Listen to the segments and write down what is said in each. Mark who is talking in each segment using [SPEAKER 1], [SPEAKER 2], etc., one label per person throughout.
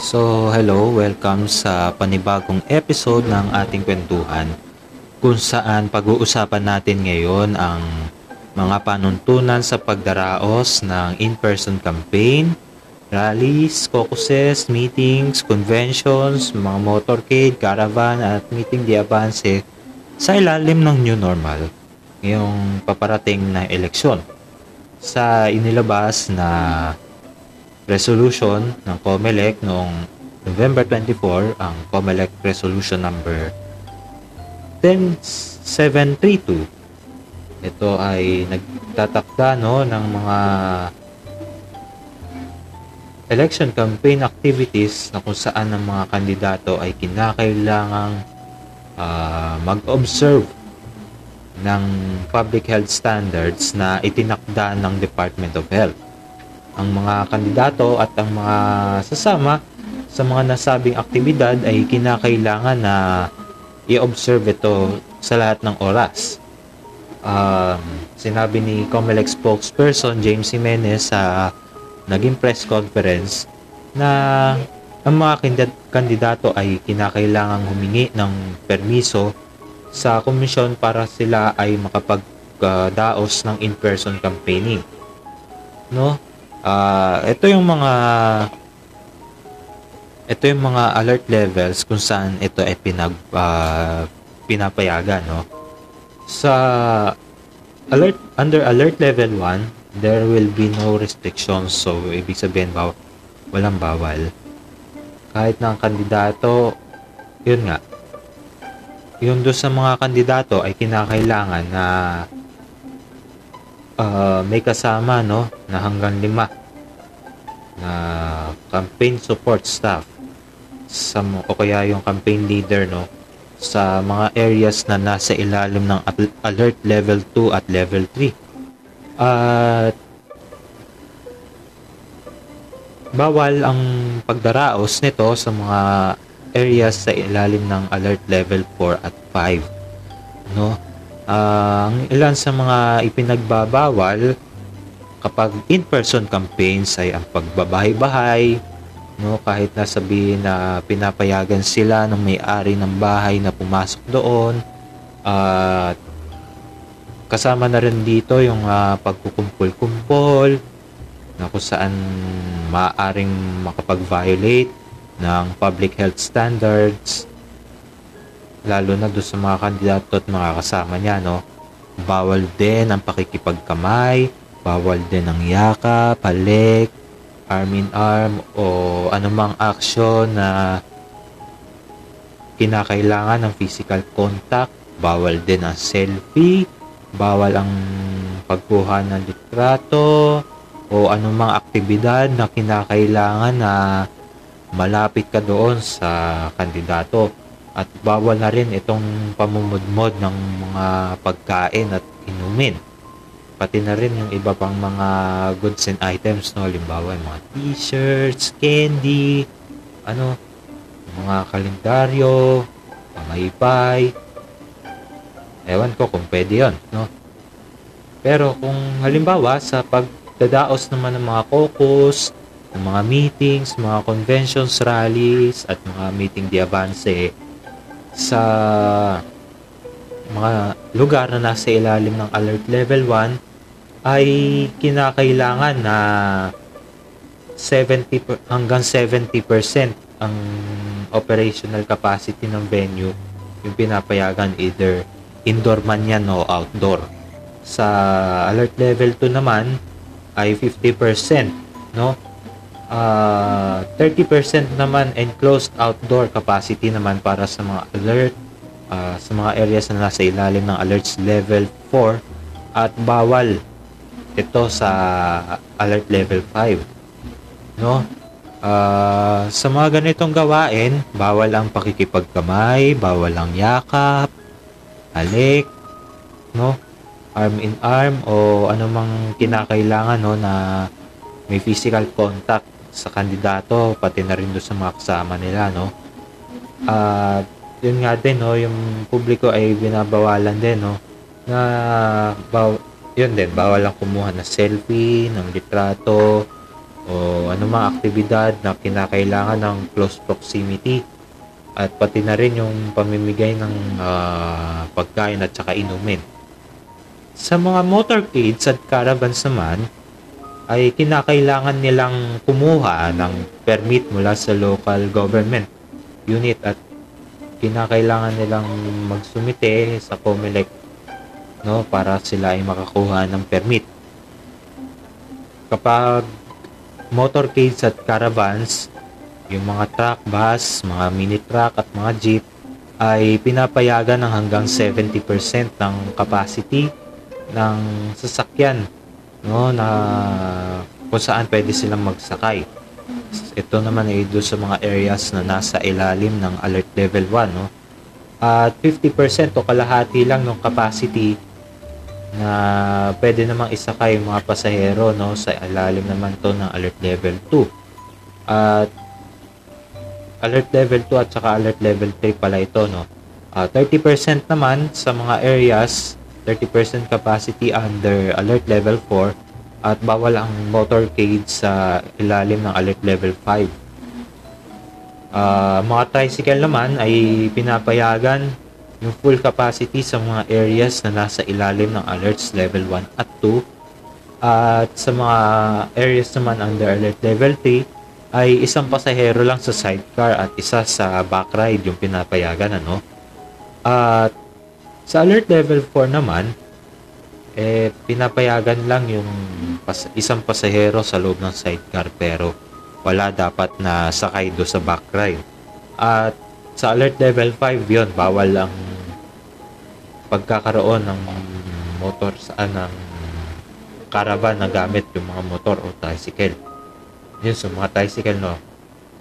[SPEAKER 1] So, hello, welcome sa panibagong episode ng ating kwentuhan kung saan pag-uusapan natin ngayon ang mga panuntunan sa pagdaraos ng in-person campaign, rallies, caucuses, meetings, conventions, mga motorcade, caravan at meeting di avance sa ilalim ng new normal ngayong paparating na eleksyon. Sa inilabas na resolution ng COMELEC noong November 24 ang COMELEC resolution number 10732 ito ay nagtatakda no ng mga election campaign activities na kung saan ang mga kandidato ay kinakailangang uh, mag-observe ng public health standards na itinakda ng Department of Health. Ang mga kandidato at ang mga sasama sa mga nasabing aktibidad ay kinakailangan na i-observe ito sa lahat ng oras. Um, sinabi ni COMELEC spokesperson James Jimenez sa naging press conference na ang mga kandidato ay kinakailangang humingi ng permiso sa komisyon para sila ay makapagdaos ng in-person campaigning. No? Uh, ito yung mga ito yung mga alert levels kung saan ito ay pinag uh, pinapayagan, no? Sa alert under alert level 1, there will be no restrictions. So ibig sabihin ba walang bawal. Kahit ang kandidato, yun nga, yung doon sa mga kandidato ay kinakailangan na may kasama no? Na hanggang lima. Na campaign support staff. Sa o kaya yung campaign leader no? Sa mga areas na nasa ilalim ng alert level 2 at level 3 at uh, bawal ang pagdaraos nito sa mga areas sa ilalim ng alert level 4 at 5 no uh, ang ilan sa mga ipinagbabawal kapag in-person campaigns ay ang pagbabahay-bahay no? Kahit na sabihin na pinapayagan sila ng may-ari ng bahay na pumasok doon at uh, kasama na rin dito yung uh, pagkukumpul-kumpol na kung saan maaaring makapag-violate ng public health standards lalo na doon sa mga kandidato at mga kasama niya no? Bawal din ang pakikipagkamay bawal din ang yaka, palik arm in arm o anumang action na kinakailangan ng physical contact. Bawal din ang selfie bawal ang pagkuha ng litrato o anumang aktibidad na kinakailangan na malapit ka doon sa kandidato at bawal na rin itong pamumudmod ng mga pagkain at inumin. Pati na rin yung iba pang mga goods and items no? Limbawa mga t-shirts candy ano mga kalendaryo pamaypay. Ewan ko kung pwede yon no? Pero kung halimbawa sa pagdadaos naman ng mga caucus ng mga meetings, mga conventions, rallies, at mga meeting di avance sa mga lugar na nasa ilalim ng alert level 1 ay kinakailangan na 70 hanggang 70% ang operational capacity ng venue yung pinapayagan either indoor man yan o outdoor. Sa alert level 2 naman ay 50% no uh, ah, 30% naman enclosed outdoor capacity naman para sa mga alert uh, sa mga areas na nasa ilalim ng alerts level 4 at bawal ito sa alert level 5 no? Uh, sa mga ganitong gawain bawal ang pakikipagkamay bawal ang yakap halik no? Arm in arm o anumang kinakailangan no na may physical contact sa kandidato pati na rin do sa mga kasama nila no? At uh, yun nga din no? Yung publiko ay binabawalan din no? Na baw, yun din bawal lang kumuha ng selfie ng litrato o anumang aktibidad na kinakailangan ng close proximity. At pati na rin yung pamimigay ng ah, pagkain at saka inumin. Sa mga motorcades at caravans naman, ay kinakailangan nilang kumuha ng permit mula sa local government unit at kinakailangan nilang magsumite sa COMELEC no para sila ay makakuha ng permit. Kapag motorcades at caravans, yung mga truck, bus, mga mini truck at mga jeep ay pinapayagan ng hanggang 70% ng capacity ng sasakyan no na kung saan pwede silang magsakay. Ito naman ay doon sa mga areas na nasa ilalim ng alert level 1 no. At 50% o kalahati lang ng capacity na pwede namang isakay yung mga pasahero no sa ilalim naman to ng alert level 2. At alert level 2 at saka alert level 3 pala ito no. Ah, 30% naman sa mga areas 30% capacity under alert level 4 at bawal ang motorcade sa ilalim ng alert level 5. Ah, mga tricycle naman ay pinapayagan yung full capacity sa mga areas na nasa ilalim ng alerts level 1 at 2 at sa mga areas naman under alert level 3 ay isang pasahero lang sa sidecar at isa sa back ride yung pinapayagan ano at sa alert level 4 naman eh pinapayagan lang yung pas- isang pasahero sa loob ng sidecar pero wala dapat na sakay do sa back ride at sa alert level 5 yon bawal ang pagkakaroon ng motor sa ng caravan na gamit yung mga motor o tricycle. Yun sa mga tricycle no.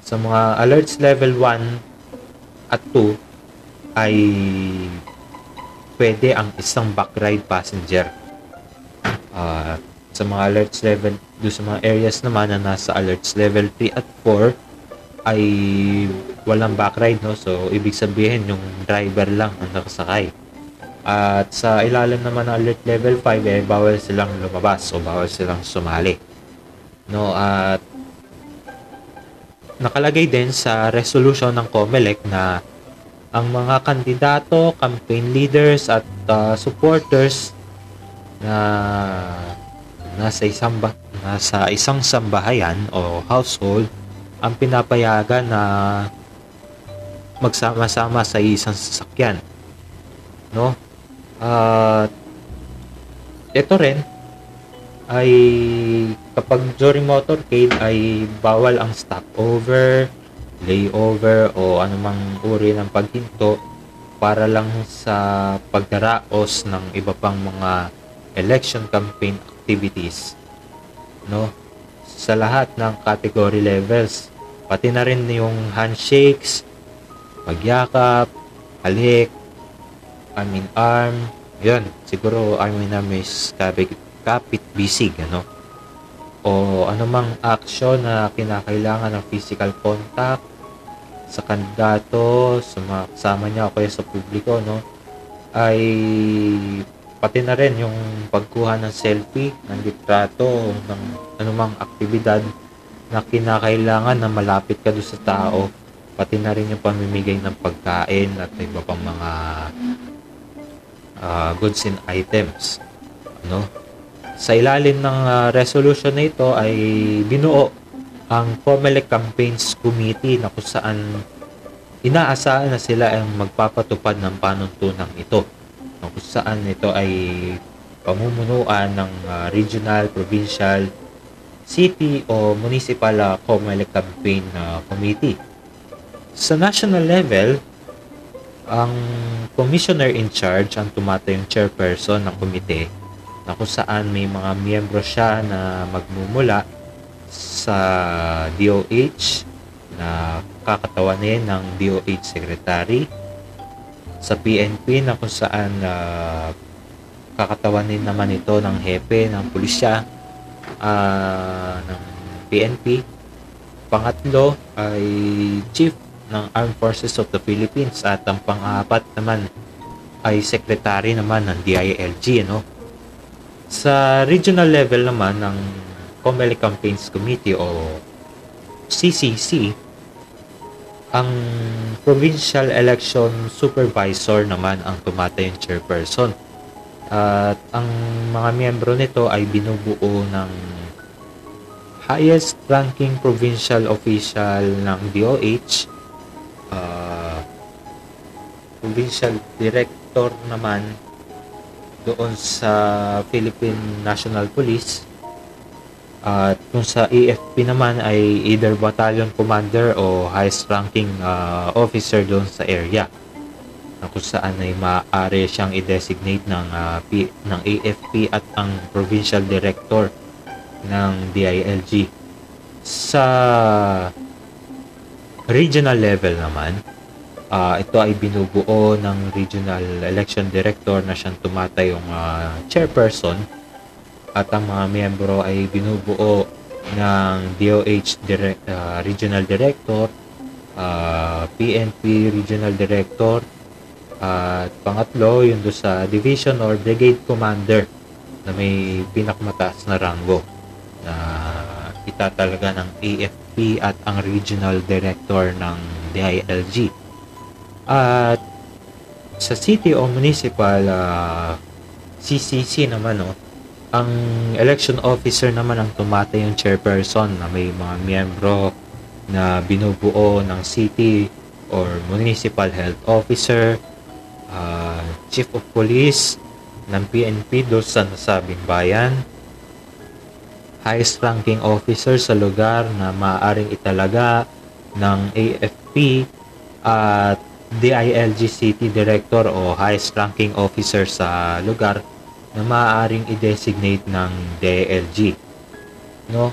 [SPEAKER 1] Sa mga alerts level 1 at 2 ay pwede ang isang back ride passenger. Ah, sa mga alerts level do sa mga areas naman na nasa alerts level 3 at 4 ay walang back ride no. So ibig sabihin yung driver lang ang nakasakay. At sa ilalim naman ng alert level 5 eh bawal silang lumabas o bawal silang sumali. No, at nakalagay din sa resolution ng COMELEC na ang mga kandidato, campaign leaders at uh, supporters na nasa isang ba- nasa isang sambahayan o household ang pinapayagan na magsama-sama sa isang sasakyan. No? At ito rin ay kapag during motorcade ay bawal ang stopover, layover o anumang uri ng paghinto para lang sa pagdaraos ng iba pang mga election campaign activities no? Sa lahat ng category levels pati na rin yung handshakes pagyakap halik arm in arm yun siguro arm in arm is kapit, kapit bisig ano? O anumang action na kinakailangan ng physical contact sa kandidato, sa kasama niya o sa publiko, no, ay pati na rin yung pagkuha ng selfie, ng litrato, ng anumang aktibidad na kinakailangan na malapit ka doon sa tao, pati na rin yung pamimigay ng pagkain at iba pang mga uh, goods and items. No? Sa ilalim ng uh, resolution na ito ay binuo ang COMELEC Campaigns Committee na kung saan inaasahan na sila ang magpapatupad ng panuntunang ito. Na kung saan ito ay pamumunuan ng uh, regional, provincial, city o municipal uh, COMELEC Campaign uh, Committee. Sa national level, ang commissioner in charge ang tumatayong chairperson ng komite na kung saan may mga miyembro siya na magmumula sa DOH na kakatawanin ng DOH Secretary sa PNP na kung saan uh, kakatawanin naman ito ng hepe ng pulisya uh, ng PNP pangatlo ay Chief ng Armed Forces of the Philippines at ang pang-apat naman ay secretary naman ng DILG no sa regional level naman ng Comelec Campaigns Committee o CCC, ang Provincial Election Supervisor naman ang tumatayong chairperson. At ang mga miyembro nito ay binubuo ng highest ranking provincial official ng DOH, uh, provincial director naman doon sa Philippine National Police at kung sa AFP naman ay either battalion commander o highest ranking uh, officer doon sa area na kung saan ay maaari siyang i-designate ng, uh, P, ng AFP at ang provincial director ng DILG. Sa regional level naman, uh, ito ay binubuo ng regional election director na siyang tumatayong uh, chairperson at ang mga miyembro ay binubuo ng DOH direct, uh, regional director, uh, PNP regional director, at pangatlo, yun do sa division or brigade commander na may pinakmataas na rango na itatalaga ng AFP at ang regional director ng DILG. At sa city o municipal uh, ah, CCC naman no, ang election officer naman ang tumatay yung chairperson na may mga miyembro na binubuo ng city or municipal health officer, uh, chief of police ng PNP doon sa nasabing bayan, highest ranking officer sa lugar na maaaring italaga ng AFP at DILG City Director o highest ranking officer sa lugar na maaaring i-designate ng DILG. No?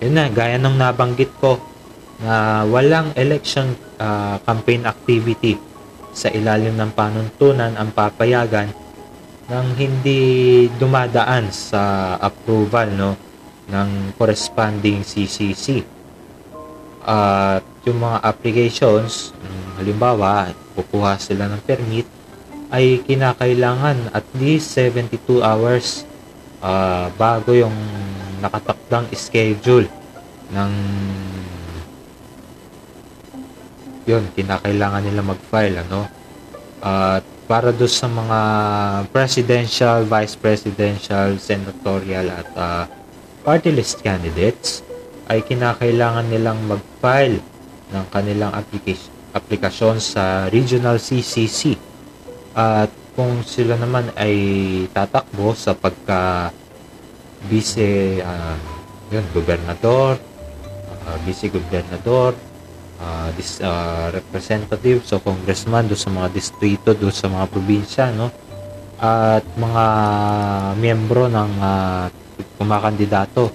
[SPEAKER 1] Yun na, gaya ng nabanggit ko na walang election uh, campaign activity sa ilalim ng panuntunan ang papayagan nang hindi dumadaan sa approval no ng corresponding CCC. At uh, yung mga applications, halimbawa, kukuha sila ng permit, ay kinakailangan at least 72 hours uh, bago yung nakatakdang schedule ng yun, kinakailangan nila mag-file ano at uh, para do sa mga presidential, vice presidential, senatorial at uh, party list candidates ay kinakailangan nilang mag-file ng kanilang application, aplikasyon sa regional CCC. At kung sila naman ay tatakbo sa pagka vice uh, yun, gobernador, uh, vice gobernador, uh, this, uh, representative, so congressman do sa mga distrito, do sa mga probinsya, no? At mga miyembro ng uh, kumakandidato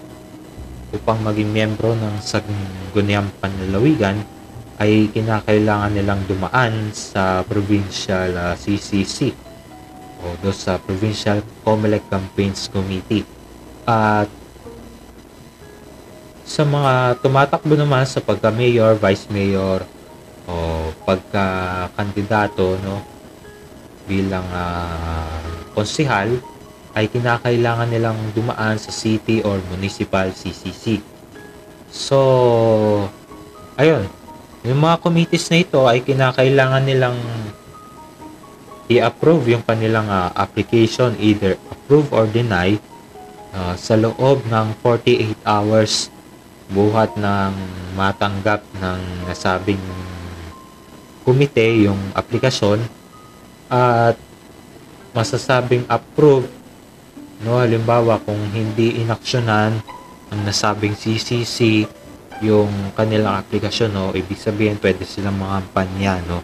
[SPEAKER 1] upang maging miyembro ng Sangguniang Panlalawigan ay kinakailangan nilang dumaan sa provincial uh, CCC o do sa Provincial Comelec Campaigns Committee. At sa mga tumatakbo naman sa pagka-mayor, vice mayor o pagka-kandidato no bilang uh, konsihal ay kinakailangan nilang dumaan sa city or municipal CCC. So, ayun, yung mga committees na ito ay kinakailangan nilang i-approve yung kanilang uh, application, either approve or deny uh, sa loob ng 48 hours buhat ng matanggap ng nasabing komite yung aplikasyon. At masasabing approve No, halimbawa kung hindi inaksyonan ang nasabing CCC yung kanilang aplikasyon, no, ibig sabihin pwede silang mangampanya, no.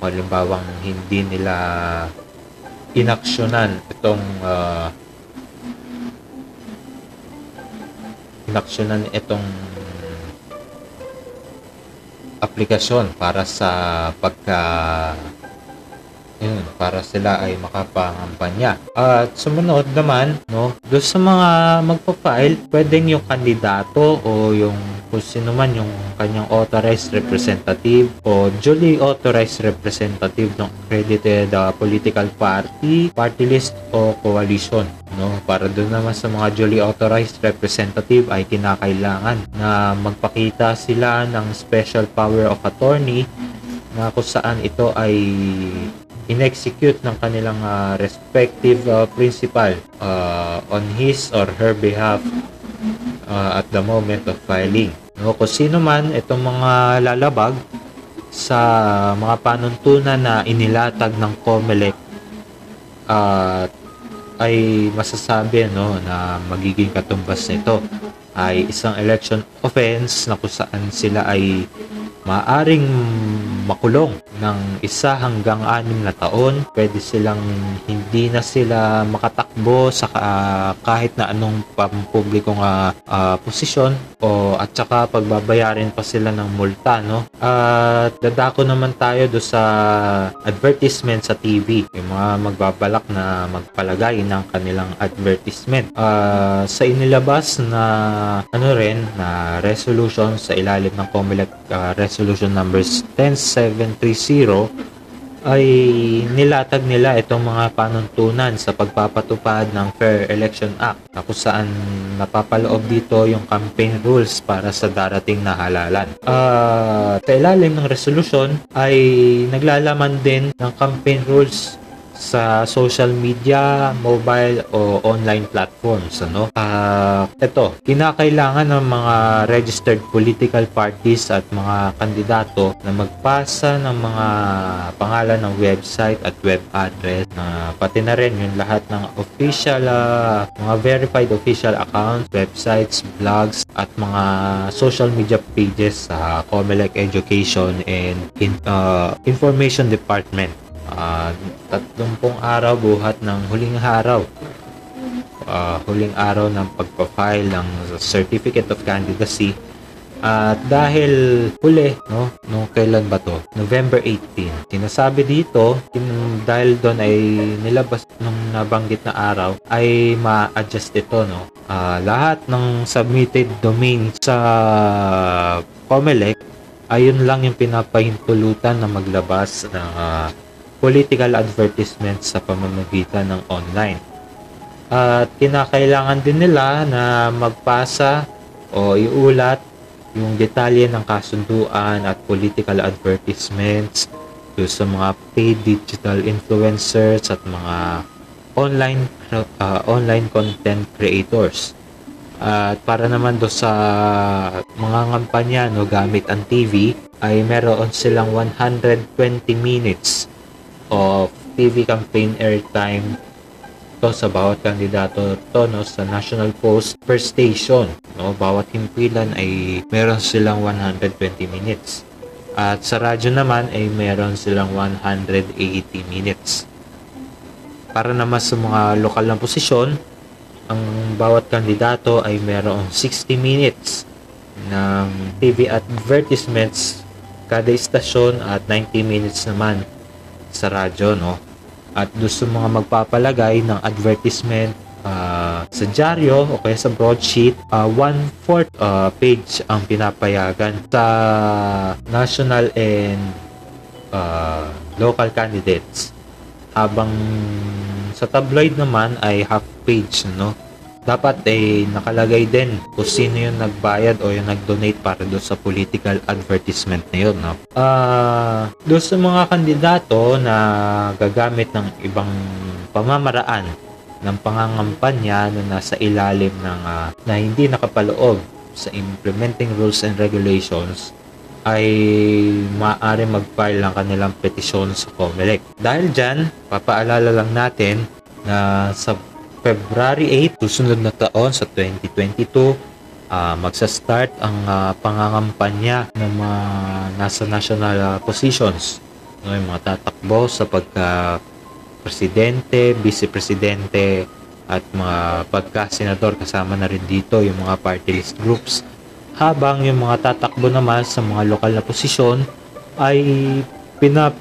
[SPEAKER 1] O halimbawa hindi nila inaksyonan itong uh, inaksyonan itong aplikasyon para sa pagka Yun, para sila ay makapangampanya. At sumunod naman, no, doon sa mga magpa-file, pwedeng yung kandidato o yung kung sino man yung kanyang authorized representative o duly authorized representative ng accredited uh, political party, party list o coalition. No, para doon naman sa mga duly authorized representative ay kinakailangan na magpakita sila ng special power of attorney na kung saan ito ay in-execute ng kanilang uh, respective uh, principal uh, on his or her behalf uh, at the moment of filing. No, kung sino man itong mga lalabag sa mga panuntunan na inilatag ng COMELEC uh, ay masasabi no na magiging katumbas nito ay isang election offense na kung saan sila ay maaring makulong ng isa hanggang anim na taon. Pwede silang hindi na sila makatakbo sa uh, kahit na anong pampublikong uh, uh, posisyon o at saka pagbabayarin pa sila ng multa no. At dadako naman tayo do sa advertisement sa TV. Yung mga magbabalak na magpalagay ng kanilang advertisement. Uh, sa inilabas na ano rin na resolution sa ilalim ng COMELEC uh, resolution numbers 10730 ay nilatag nila itong mga panuntunan sa pagpapatupad ng Fair Election Act na kung saan napapaloob dito yung campaign rules para sa darating na halalan. Uh, sa ilalim ng resolution ay naglalaman din ng campaign rules sa social media, mobile o online platforms ano. Uh, ito, kinakailangan ng mga registered political parties at mga kandidato na magpasa ng mga pangalan ng website at web address na pati na rin yung lahat ng official uh, mga verified official accounts, websites, blogs at mga social media pages sa COMELEC Education and in, uh, Information Department uh, tatlumpong araw buhat ng huling araw uh, huling araw ng pagpa-file ng Certificate of Candidacy at dahil huli, no, no kailan ba to? November 18. Sinasabi dito, kin, dahil doon ay nilabas nung nabanggit na araw, ay ma-adjust ito, no. Uh, lahat ng submitted domain sa COMELEC, ayun lang yung pinapahintulutan na maglabas ng uh, political advertisements sa pamamagitan ng online. At kinakailangan din nila na magpasa o iulat yung detalye ng kasunduan at political advertisements do sa mga paid digital influencers at mga online uh, online content creators. At para naman do sa mga kampanya no gamit ang TV ay meron silang 120 minutes of TV campaign airtime to sa bawat kandidato to no, sa National Post per station. No? Bawat himpilan ay meron silang 120 minutes. At sa radyo naman ay meron silang 180 minutes. Para naman sa mga lokal na posisyon, ang bawat kandidato ay meron 60 minutes ng TV advertisements kada istasyon at 90 minutes naman sa radyo, no? At doon sa mga magpapalagay ng advertisement uh, sa dyaryo o kaya sa broadsheet, uh, one-fourth uh, page ang pinapayagan sa national and uh, local candidates. Habang sa tabloid naman ay half page, no? Dapat eh nakalagay din kung sino yung nagbayad o yung nag-donate para doon sa political advertisement na yun. No? Uh, doon sa mga kandidato na gagamit ng ibang pamamaraan ng pangangampanya na nasa ilalim ng uh, na hindi nakapaloob sa implementing rules and regulations ay maaari mag-file ng kanilang petisyon sa COMELEC. Dahil dyan, papaalala lang natin na sa February 8, susunod na taon sa 2022, uh, magsa-start ang uh, pangangampanya ng mga nasa national uh, positions. No, yung mga tatakbo sa pagka presidente, vice-presidente at mga pagka-senador kasama na rin dito yung mga party list groups. Habang yung mga tatakbo naman sa mga lokal na posisyon ay pinap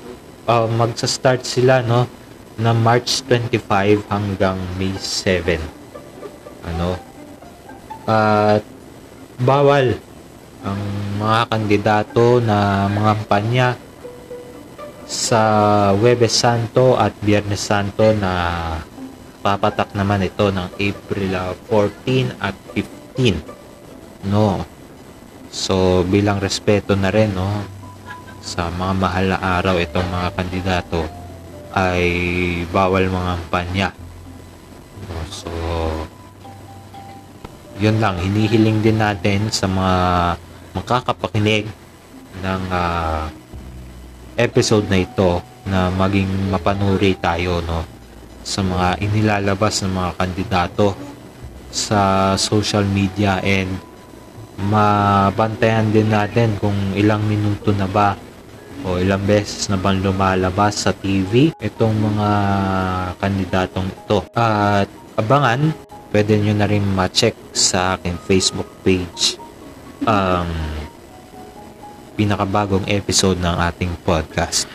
[SPEAKER 1] uh, magsa-start sila no na March 25 hanggang May 7. Ano? At bawal ang mga kandidato na mga kampanya sa Webes Santo at Biyernes Santo na papatak naman ito ng April uh, 14 at 15 no so bilang respeto na rin no sa mga mahal na araw itong mga kandidato ay bawal mga kampanya no, so yun lang. Hinihiling din natin sa mga makakapakinig ng uh, episode na ito na maging mapanuri tayo no? Sa mga inilalabas ng mga kandidato sa social media and mabantayan din natin kung ilang minuto na ba o ilang beses na bang lumalabas sa TV itong mga kandidatong ito. At abangan, pwede nyo na rin ma-check sa aking Facebook page ang um, pinakabagong episode ng ating podcast.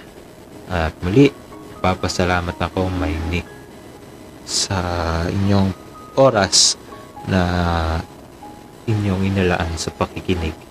[SPEAKER 1] At muli, papasalamat ako may Nick sa inyong oras na inyong inalaan sa pakikinig.